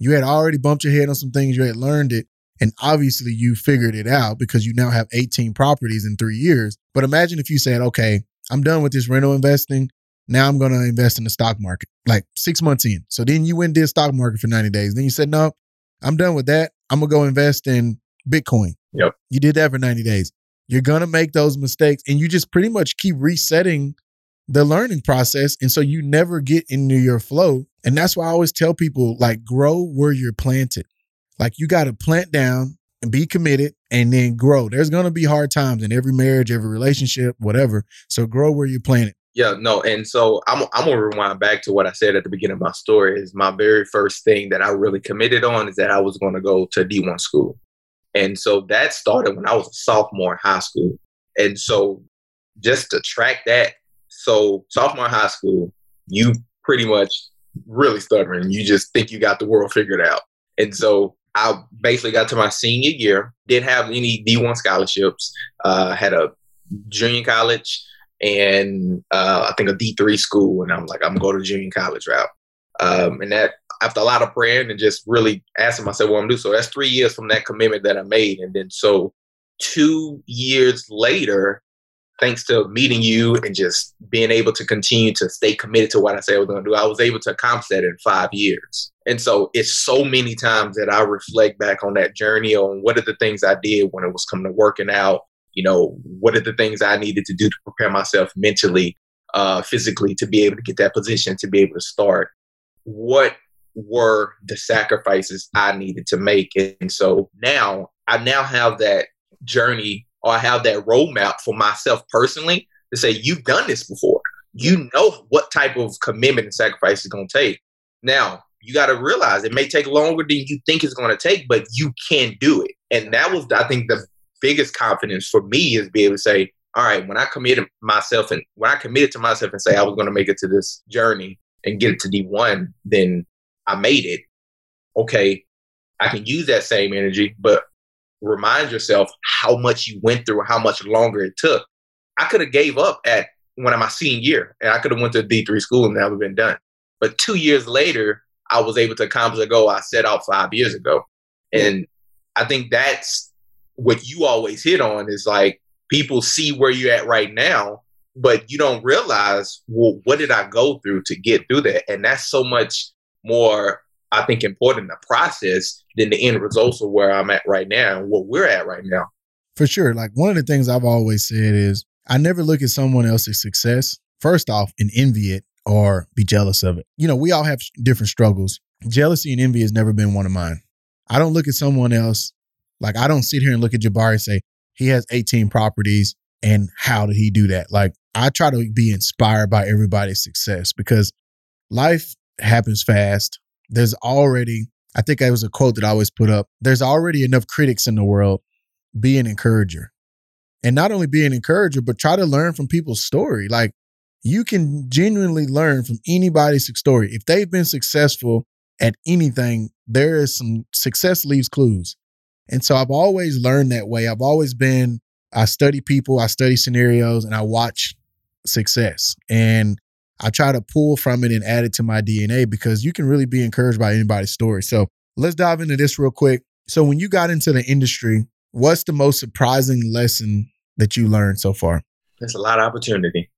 you had already bumped your head on some things, you had learned it, and obviously you figured it out because you now have 18 properties in three years. But imagine if you said, okay, I'm done with this rental investing. Now I'm going to invest in the stock market, like six months in. So then you went and did stock market for 90 days. Then you said, no, I'm done with that. I'm going to go invest in Bitcoin. Yep. You did that for 90 days. You're going to make those mistakes and you just pretty much keep resetting the learning process. And so you never get into your flow. And that's why I always tell people like grow where you're planted. Like you got to plant down and be committed and then grow. There's going to be hard times in every marriage, every relationship, whatever. So grow where you're planted. Yeah, no, and so I'm I'm gonna rewind back to what I said at the beginning of my story. Is my very first thing that I really committed on is that I was going to go to D1 school, and so that started when I was a sophomore in high school. And so just to track that, so sophomore high school, you pretty much really stubborn. You just think you got the world figured out, and so I basically got to my senior year, didn't have any D1 scholarships, uh, had a junior college and uh, I think a D3 school. And I'm like, I'm going to go to junior college route. Um, and that after a lot of praying and just really asking myself what I'm doing. So that's three years from that commitment that I made. And then so two years later, thanks to meeting you and just being able to continue to stay committed to what I said I was going to do, I was able to accomplish that in five years. And so it's so many times that I reflect back on that journey on what are the things I did when it was coming to working out. You know, what are the things I needed to do to prepare myself mentally, uh, physically to be able to get that position, to be able to start? What were the sacrifices I needed to make? And so now I now have that journey or I have that roadmap for myself personally to say, you've done this before. You know what type of commitment and sacrifice it's going to take. Now, you got to realize it may take longer than you think it's going to take, but you can do it. And that was, I think, the biggest confidence for me is be able to say, all right, when I committed myself and when I committed to myself and say I was going to make it to this journey and get it to D1, then I made it. Okay, I can use that same energy, but remind yourself how much you went through, how much longer it took. I could have gave up at one of my senior year, and I could have went to D three school and never been done. But two years later, I was able to accomplish a goal I set out five years ago. And I think that's what you always hit on is like people see where you're at right now, but you don't realize, well, what did I go through to get through that? And that's so much more, I think, important the process than the end results of where I'm at right now and what we're at right now. For sure. Like one of the things I've always said is I never look at someone else's success, first off, and envy it or be jealous of it. You know, we all have different struggles. Jealousy and envy has never been one of mine. I don't look at someone else like I don't sit here and look at Jabari and say he has 18 properties and how did he do that? Like I try to be inspired by everybody's success because life happens fast. There's already I think it was a quote that I always put up. There's already enough critics in the world. Be an encourager. And not only be an encourager, but try to learn from people's story. Like you can genuinely learn from anybody's story. If they've been successful at anything, there is some success leaves clues. And so I've always learned that way. I've always been, I study people, I study scenarios, and I watch success. And I try to pull from it and add it to my DNA because you can really be encouraged by anybody's story. So let's dive into this real quick. So, when you got into the industry, what's the most surprising lesson that you learned so far? There's a lot of opportunity.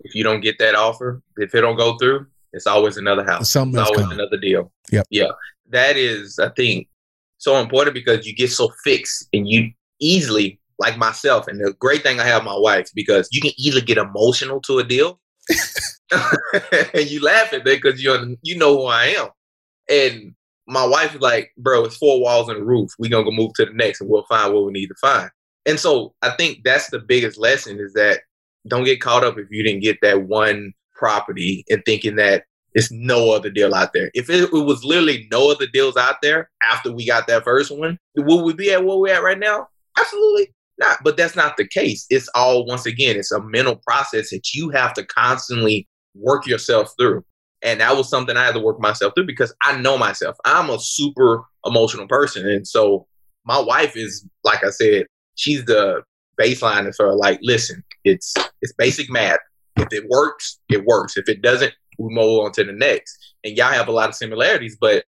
If you don't get that offer, if it don't go through, it's always another house. Something it's always coming. another deal. Yep. Yeah. That is, I think, so important because you get so fixed and you easily, like myself, and the great thing I have my wife because you can easily get emotional to a deal. *laughs* and you laugh at that because you you know who I am. And my wife is like, bro, it's four walls and a roof. We're gonna go move to the next and we'll find what we need to find. And so I think that's the biggest lesson is that don't get caught up if you didn't get that one property and thinking that it's no other deal out there. If it, it, was literally no other deals out there after we got that first one, would we be at where we're at right now? Absolutely not. But that's not the case. It's all, once again, it's a mental process that you have to constantly work yourself through. And that was something I had to work myself through because I know myself. I'm a super emotional person. And so my wife is, like I said, she's the baseline for like, listen, it's it's basic math. If it works, it works. If it doesn't, we move on to the next. And y'all have a lot of similarities, but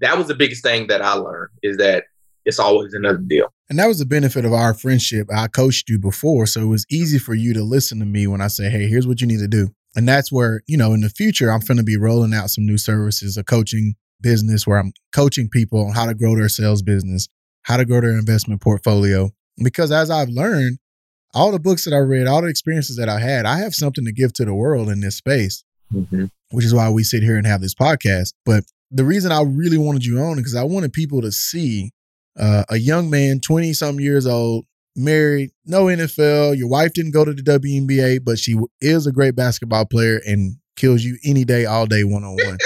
that was the biggest thing that I learned is that it's always another deal. And that was the benefit of our friendship. I coached you before, so it was easy for you to listen to me when I say, "Hey, here's what you need to do." And that's where, you know, in the future, I'm going to be rolling out some new services, a coaching business where I'm coaching people on how to grow their sales business, how to grow their investment portfolio. Because as I've learned, all the books that I read, all the experiences that I had, I have something to give to the world in this space mm-hmm. which is why we sit here and have this podcast. But the reason I really wanted you on is because I wanted people to see uh, a young man, 20 some years old, married, no NFL. Your wife didn't go to the WNBA, but she is a great basketball player and kills you any day, all day, one on one.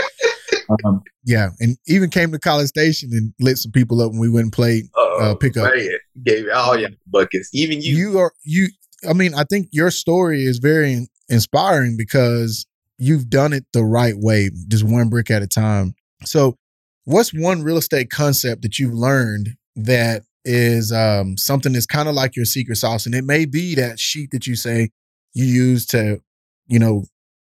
Yeah, and even came to College Station and lit some people up when we went and played uh, pickup. Man, gave all your buckets, even you. You are you. I mean, I think your story is very inspiring because you've done it the right way, just one brick at a time. So, what's one real estate concept that you've learned that is um, something that's kind of like your secret sauce? And it may be that sheet that you say you use to, you know,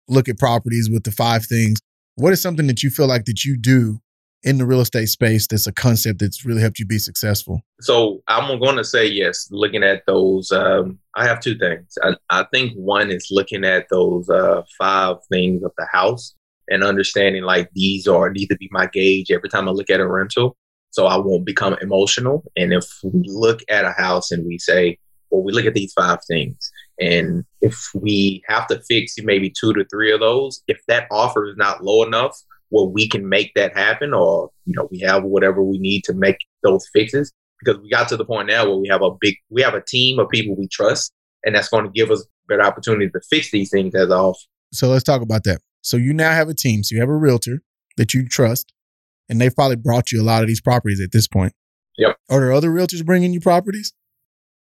look at properties with the five things. What is something that you feel like that you do in the real estate space that's a concept that's really helped you be successful? So I'm going to say yes. Looking at those, um, I have two things. I, I, think one is looking at those uh, five things of the house and understanding like these are need to be my gauge every time I look at a rental, so I won't become emotional. And if we look at a house and we say, well, we look at these five things, and if we have to fix maybe two to three of those, if that offer is not low enough where we can make that happen or you know we have whatever we need to make those fixes. Because we got to the point now where we have a big we have a team of people we trust and that's going to give us better opportunity to fix these things as off so let's talk about that. So you now have a team so you have a realtor that you trust and they've probably brought you a lot of these properties at this point. Yep. Are there other realtors bringing you properties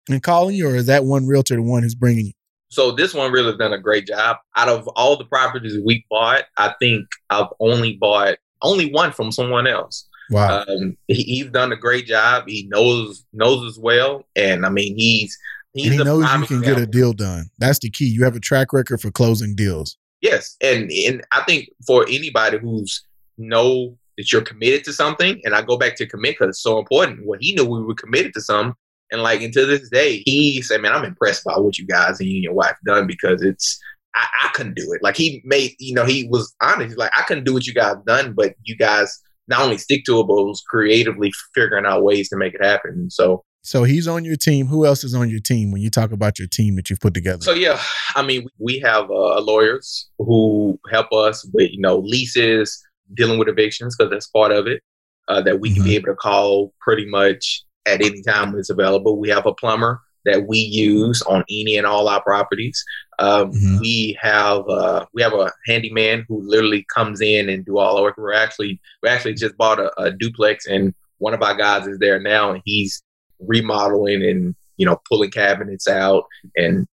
and calling you or is that one realtor the one who's bringing you so this one really done a great job. Out of all the properties we bought, I think I've only bought only one from someone else. Wow. Um, he, he's done a great job. He knows knows as well, and I mean he's he's and he knows you can get a deal done. That's the key. You have a track record for closing deals. Yes, and and I think for anybody who's know that you're committed to something, and I go back to commit because it's so important. Well, he knew we were committed to something, and like until this day, he said, "Man, I'm impressed by what you guys and you and your wife done because it's." I, I couldn't do it. Like he made, you know, he was honest. He's like, I couldn't do what you guys done, but you guys not only stick to it, but was creatively figuring out ways to make it happen. So so he's on your team. Who else is on your team when you talk about your team that you've put together? So yeah, I mean, we have uh, lawyers who help us with you know leases, dealing with evictions because that's part of it. Uh, that we mm-hmm. can be mm-hmm. able to call pretty much at any time it's available. We have a plumber that we use on any and all our properties. Um, mm-hmm. We have uh, we have a handyman who literally comes in and do all our work. We're actually we actually just bought a, a duplex and one of our guys is there now and he's remodeling and you know pulling cabinets out and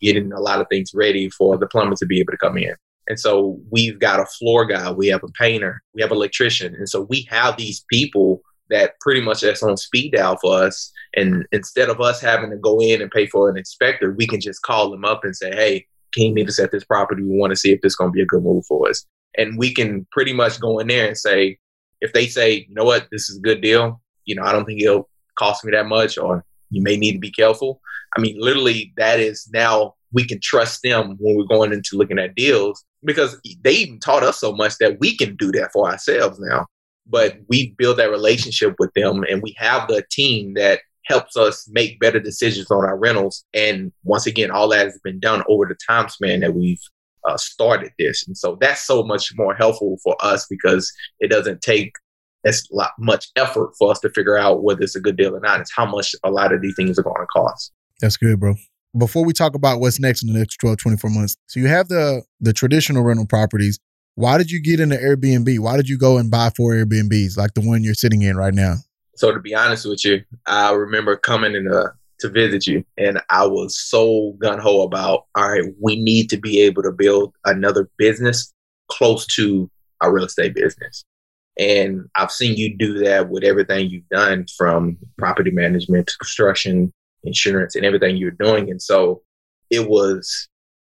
getting a lot of things ready for the plumber to be able to come in. And so we've got a floor guy, we have a painter, we have an electrician, and so we have these people that pretty much that's on speed dial for us. And instead of us having to go in and pay for an inspector, we can just call them up and say, "Hey, can you meet us at this property? We want to see if this is going to be a good move for us." And we can pretty much go in there and say, if they say, "You know what, this is a good deal," you know, I don't think it'll cost me that much, or you may need to be careful. I mean, literally, that is now we can trust them when we're going into looking at deals because they even taught us so much that we can do that for ourselves now. But we build that relationship with them, and we have the team that helps us make better decisions on our rentals. And once again, all that has been done over the time span that we've uh, started this. And so that's so much more helpful for us because it doesn't take as much effort for us to figure out whether it's a good deal or not. It's how much a lot of these things are going to cost. That's good, bro. Before we talk about what's next in the next 12, 24 months, so you have the the traditional rental properties. Why did you get into Airbnb? Why did you go and buy four Airbnbs like the one you're sitting in right now? So to be honest with you, I remember coming in to, to visit you and I was so gun ho about, all right, we need to be able to build another business close to our real estate business. And I've seen you do that with everything you've done from property management to construction, insurance, and everything you're doing. And so it was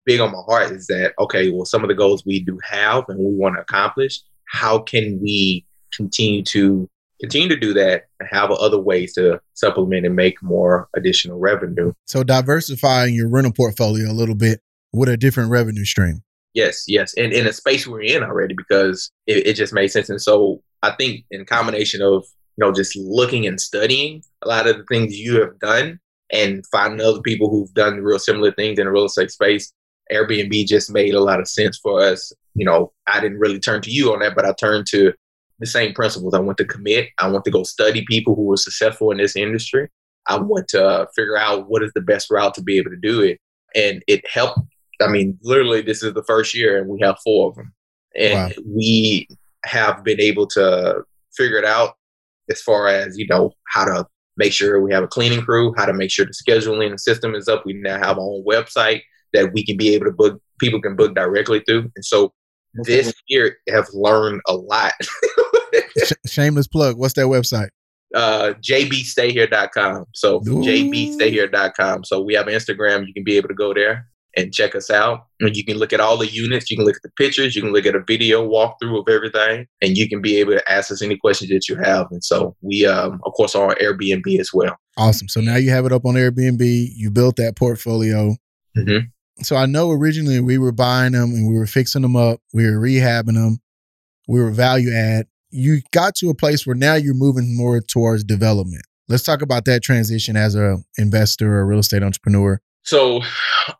big on my heart is that, okay, well, some of the goals we do have and we want to accomplish, how can we continue to continue to do that and have other ways to supplement and make more additional revenue. So diversifying your rental portfolio a little bit with a different revenue stream. Yes, yes. And in a space we're in already because it, it just made sense. And so I think in combination of, you know, just looking and studying a lot of the things you have done and finding other people who've done real similar things in the real estate space, Airbnb just made a lot of sense for us. You know, I didn't really turn to you on that, but I turned to the same principles. I want to commit. I want to go study people who were successful in this industry. I want to uh, figure out what is the best route to be able to do it. And it helped I mean, literally, this is the first year, and we have four of them, and wow. we have been able to figure it out as far as you know how to make sure we have a cleaning crew, how to make sure the scheduling system is up. We now have our own website that we can be able to book. People can book directly through, and so this year have learned a lot. *laughs* Shameless plug. What's that website? uh, jbstayhere.com. So Ooh. jbstayhere.com. So we have Instagram. You can be able to go there and check us out. And you can look at all the units, you can look at the pictures, you can look at a video walkthrough of everything, and you can be able to ask us any questions that you have. And so we, um, of course, are on Airbnb as well. Awesome. So now you have it up on Airbnb. You built that portfolio. Mm-hmm. So I know originally we were buying them and we were fixing them up, we were rehabbing them, we were value add. You got to a place where now you're moving more towards development. Let's talk about that transition as a investor or a real estate entrepreneur. So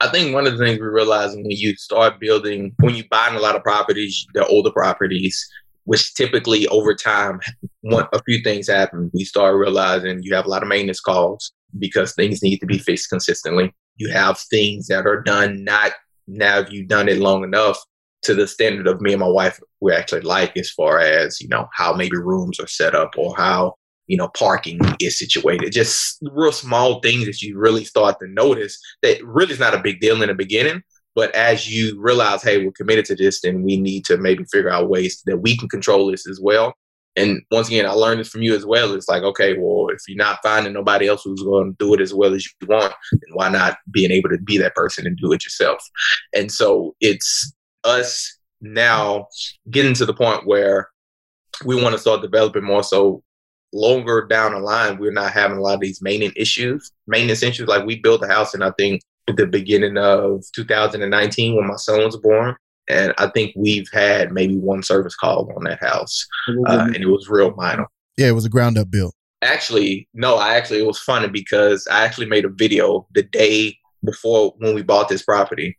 I think one of the things we realize when you start building, when you buying a lot of properties, they're older properties, which typically over time, one, a few things happen. We start realizing you have a lot of maintenance calls because things need to be fixed consistently. You have things that are done not now you've done it long enough to the standard of me and my wife we actually like as far as you know how maybe rooms are set up or how you know, parking is situated. Just real small things that you really start to notice that really is not a big deal in the beginning. But as you realize, hey, we're committed to this, then we need to maybe figure out ways that we can control this as well. And once again, I learned this from you as well. It's like, okay, well, if you're not finding nobody else who's going to do it as well as you want, then why not being able to be that person and do it yourself? And so it's us now getting to the point where we want to start developing more so longer down the line, we're not having a lot of these maintenance issues. Maintenance issues, like we built a house, and I think at the beginning of 2019 when my son was born, and I think we've had maybe one service call on that house, uh, and it was real minor. Yeah, it was a ground up build. Actually, no, I actually it was funny because I actually made a video the day before when we bought this property,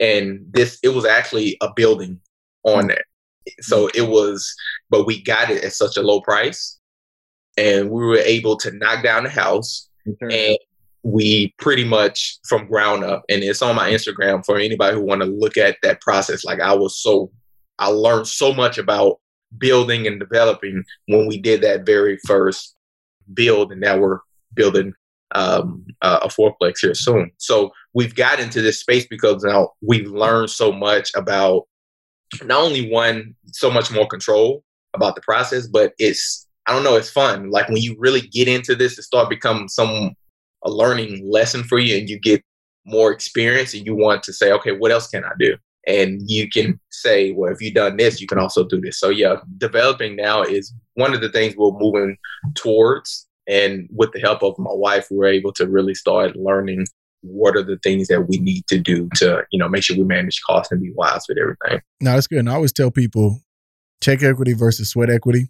and this it was actually a building on there. So it was, but we got it at such a low price, and we were able to knock down the house, and we pretty much from ground up and it's on my instagram for anybody who want to look at that process. Like i was so i learned so much about building and developing when we did that very first build and now we're building um, uh, a fourplex here soon. So we've got into this space because now we've learned so much about not only one so much more control about the process but it's i don't know it's fun. Like when you really get into this it start becoming some a learning lesson for you and you get more experience and you want to say, okay, what else can I do? And you can say, well, if you've done this, you can also do this. So, yeah, developing now is one of the things we're moving towards. And with the help of my wife, we're able to really start learning what are the things that we need to do to, you know, make sure we manage costs and be wise with everything. No, that's good. And I always tell people check equity versus sweat equity.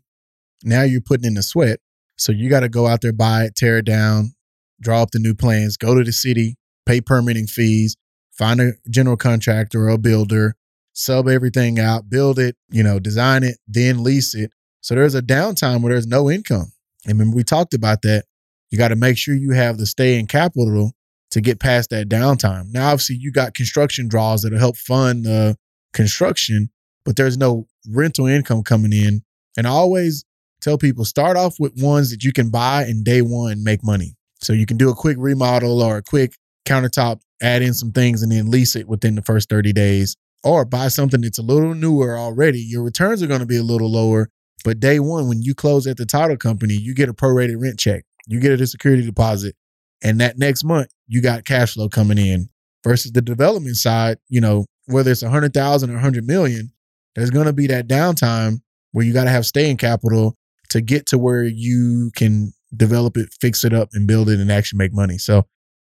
Now you're putting in the sweat. So you got to go out there, buy it, tear it down, draw up the new plans, go to the city, pay permitting fees, find a general contractor or a builder, sub everything out, build it, you know, design it, then lease it. So there's a downtime where there's no income. And remember, we talked about that. You got to make sure you have the stay in capital to get past that downtime. Now, obviously, you got construction draws that'll help fund the construction, but there's no rental income coming in. And I always tell people start off with ones that you can buy and day one make money. So you can do a quick remodel or a quick countertop, add in some things and then lease it within the first 30 days or buy something that's a little newer already. Your returns are going to be a little lower, but day one, when you close at the title company, you get a prorated rent check, you get a security deposit, and that next month you got cash flow coming in. Versus the development side, you know, whether it's a hundred thousand or a hundred million, there's going to be that downtime where you got to have staying capital to get to where you can develop it, fix it up, and build it and actually make money. So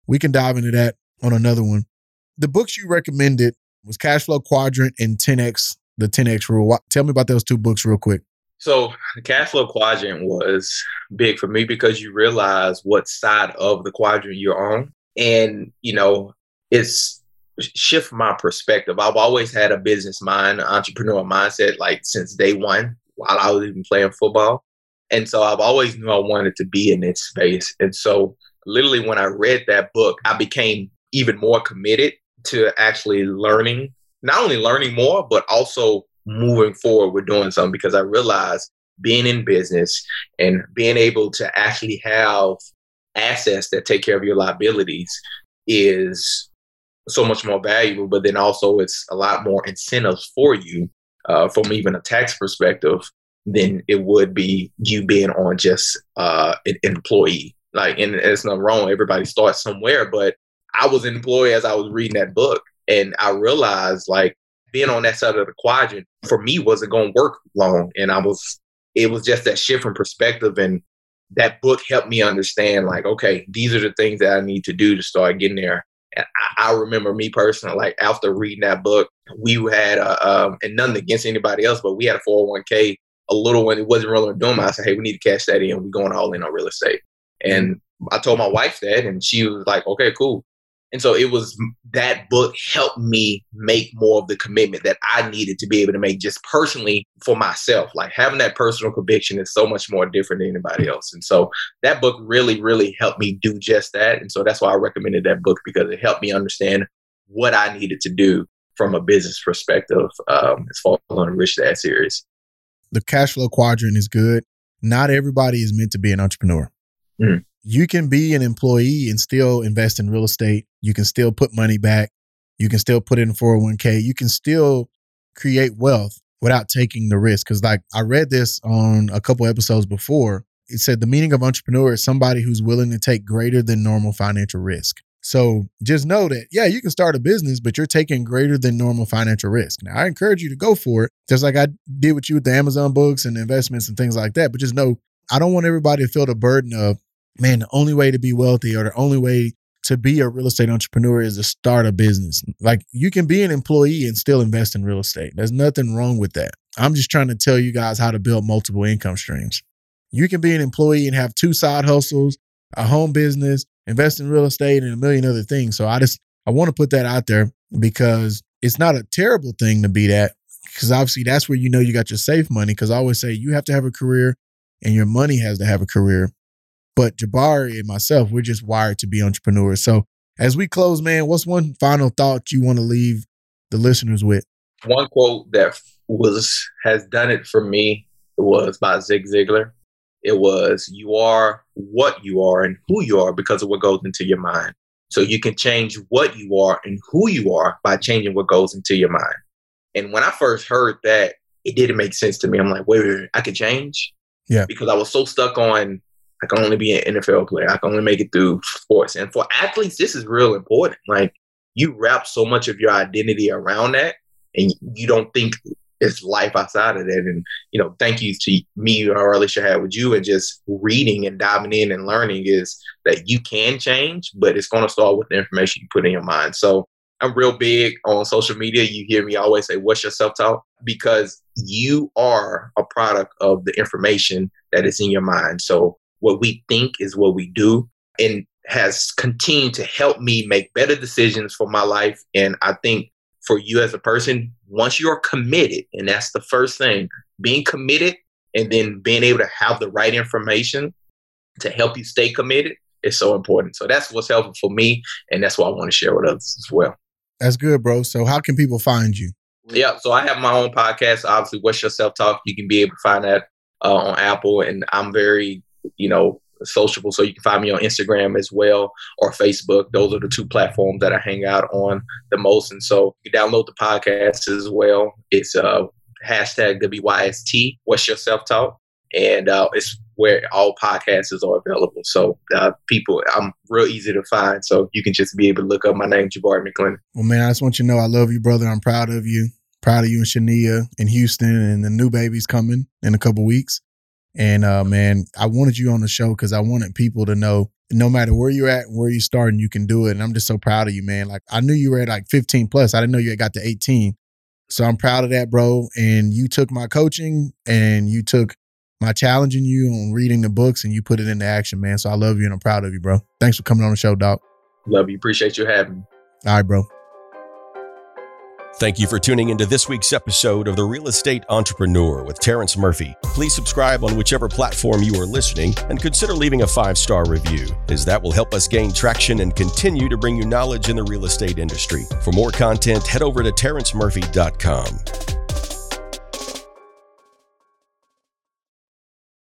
we can dive into that on another one. The books you recommended was Cash Flow Quadrant and 10X, the 10X rule. Tell me about those two books real quick. So the cash flow quadrant was big for me because you realize what side of the quadrant you're on. And, you know, it's shift my perspective. I've always had a business mind, entrepreneur mindset, like since day one while I was even playing football. And so I've always knew I wanted to be in this space. And so literally when I read that book, I became even more committed to actually learning, not only learning more, but also moving forward with doing something because I realized being in business and being able to actually have assets that take care of your liabilities is so much more valuable, but then also it's a lot more incentives for you uh, from even a tax perspective than it would be you being on just uh, an employee. Like, and it's not wrong. Everybody starts somewhere, but I was an employee as I was reading that book, and I realized like being on that side of the quadrant for me wasn't going to work long, and I was. It was just that shift in perspective, and that book helped me understand like, okay, these are the things that I need to do to start getting there. And I, I remember me personally, like after reading that book, we had a, um, and nothing against anybody else, but we had a 401k a little when it wasn't really doing I said, hey, we need to cash that in. We're going all in on real estate. And I told my wife that, and she was like, okay, cool. And so it was that book helped me make more of the commitment that I needed to be able to make just personally for myself. Like having that personal conviction is so much more different than anybody else. And so that book really, really helped me do just that. And so that's why I recommended that book because it helped me understand what I needed to do from a business perspective um, as far as on the Rich Dad series the cash flow quadrant is good. Not everybody is meant to be an entrepreneur. Mm. You can be an employee and still invest in real estate. You can still put money back. You can still put in 401k. You can still create wealth without taking the risk. Cause like I read this on a couple episodes before. It said the meaning of entrepreneur is somebody who's willing to take greater than normal financial risk. So just know that, yeah, you can start a business, but you're taking greater than normal financial risk. Now, I encourage you to go for it, just like I did with you with the Amazon books and investments and things like that. But just know, I don't want everybody to feel the burden of, man, the only way to be wealthy or the only way to be a real estate entrepreneur is to start a business. Like you can be an employee and still invest in real estate. There's nothing wrong with that. I'm just trying to tell you guys how to build multiple income streams. You can be an employee and have two side hustles, a home business, invest in real estate, and a million other things. So I just I want to put that out there because it's not a terrible thing to be that. Because obviously that's where you know you got your safe money. Because I always say you have to have a career and your money has to have a career. But Jabari and myself, we're just wired to be entrepreneurs. So as we close, man, what's one final thought you want to leave the listeners with? One quote that was has done it for me was by Zig Ziglar. It was, you are what you are and who you are because of what goes into your mind. So you can change what you are and who you are by changing what goes into your mind. And when I first heard that, it didn't make sense to me. I'm like, wait, wait, wait I can change? Yeah. Because I was so stuck on, I can only be an NFL player. I can only make it through sports. And for athletes, this is real important. Like you wrap so much of your identity around that and you don't think it's life outside of that. And, you know, thank you to me or Alicia had with you and just reading and diving in and learning is that you can change, but it's going to start with the information you put in your mind. So I'm real big on social media. You hear me always say, what's your self talk? Because you are a product of the information that is in your mind. So what we think is what we do and has continued to help me make better decisions for my life. And I think for you as a person, once you're committed, and that's the first thing, being committed and then being able to have the right information to help you stay committed is so important. So that's what's helpful for me, and that's what I want to share with others as well. That's good, bro. So how can people find you? Yeah, so I have my own podcast. Obviously, What's Your Self Talk? You can be able to find that uh, on Apple, and I'm very, you know, sociable. So you can find me on Instagram as well or Facebook. Those are the two platforms that I hang out on the most. And so you download the podcast as well. It's uh, hashtag WYST, What's Your Self Talk? And uh, it's where all podcasts are available. So uh, people, I'm real easy to find. So you can just be able to look up my name, Jabari McLennan. Well, man, I just want you to know I love you, brother. I'm proud of you. Proud of you and Shania in Houston and the new baby's coming in a couple weeks. And uh, man, I wanted you on the show because I wanted people to know no matter where you're at and where you're starting, you can do it. And I'm just so proud of you, man. Like I knew you were at like 15 plus. I didn't know you had got to 18. So I'm proud of that, bro. And you took my coaching and you took my challenging you on reading the books and you put it into action, man. So I love you and I'm proud of you, bro. Thanks for coming on the show, Doc. Love you. Appreciate you having me. All right, bro. Thank you for tuning into this week's episode of The Real Estate Entrepreneur with Terrence Murphy. Please subscribe on whichever platform you are listening and consider leaving a five star review, as that will help us gain traction and continue to bring you knowledge in the real estate industry. For more content, head over to terrencemurphy.com.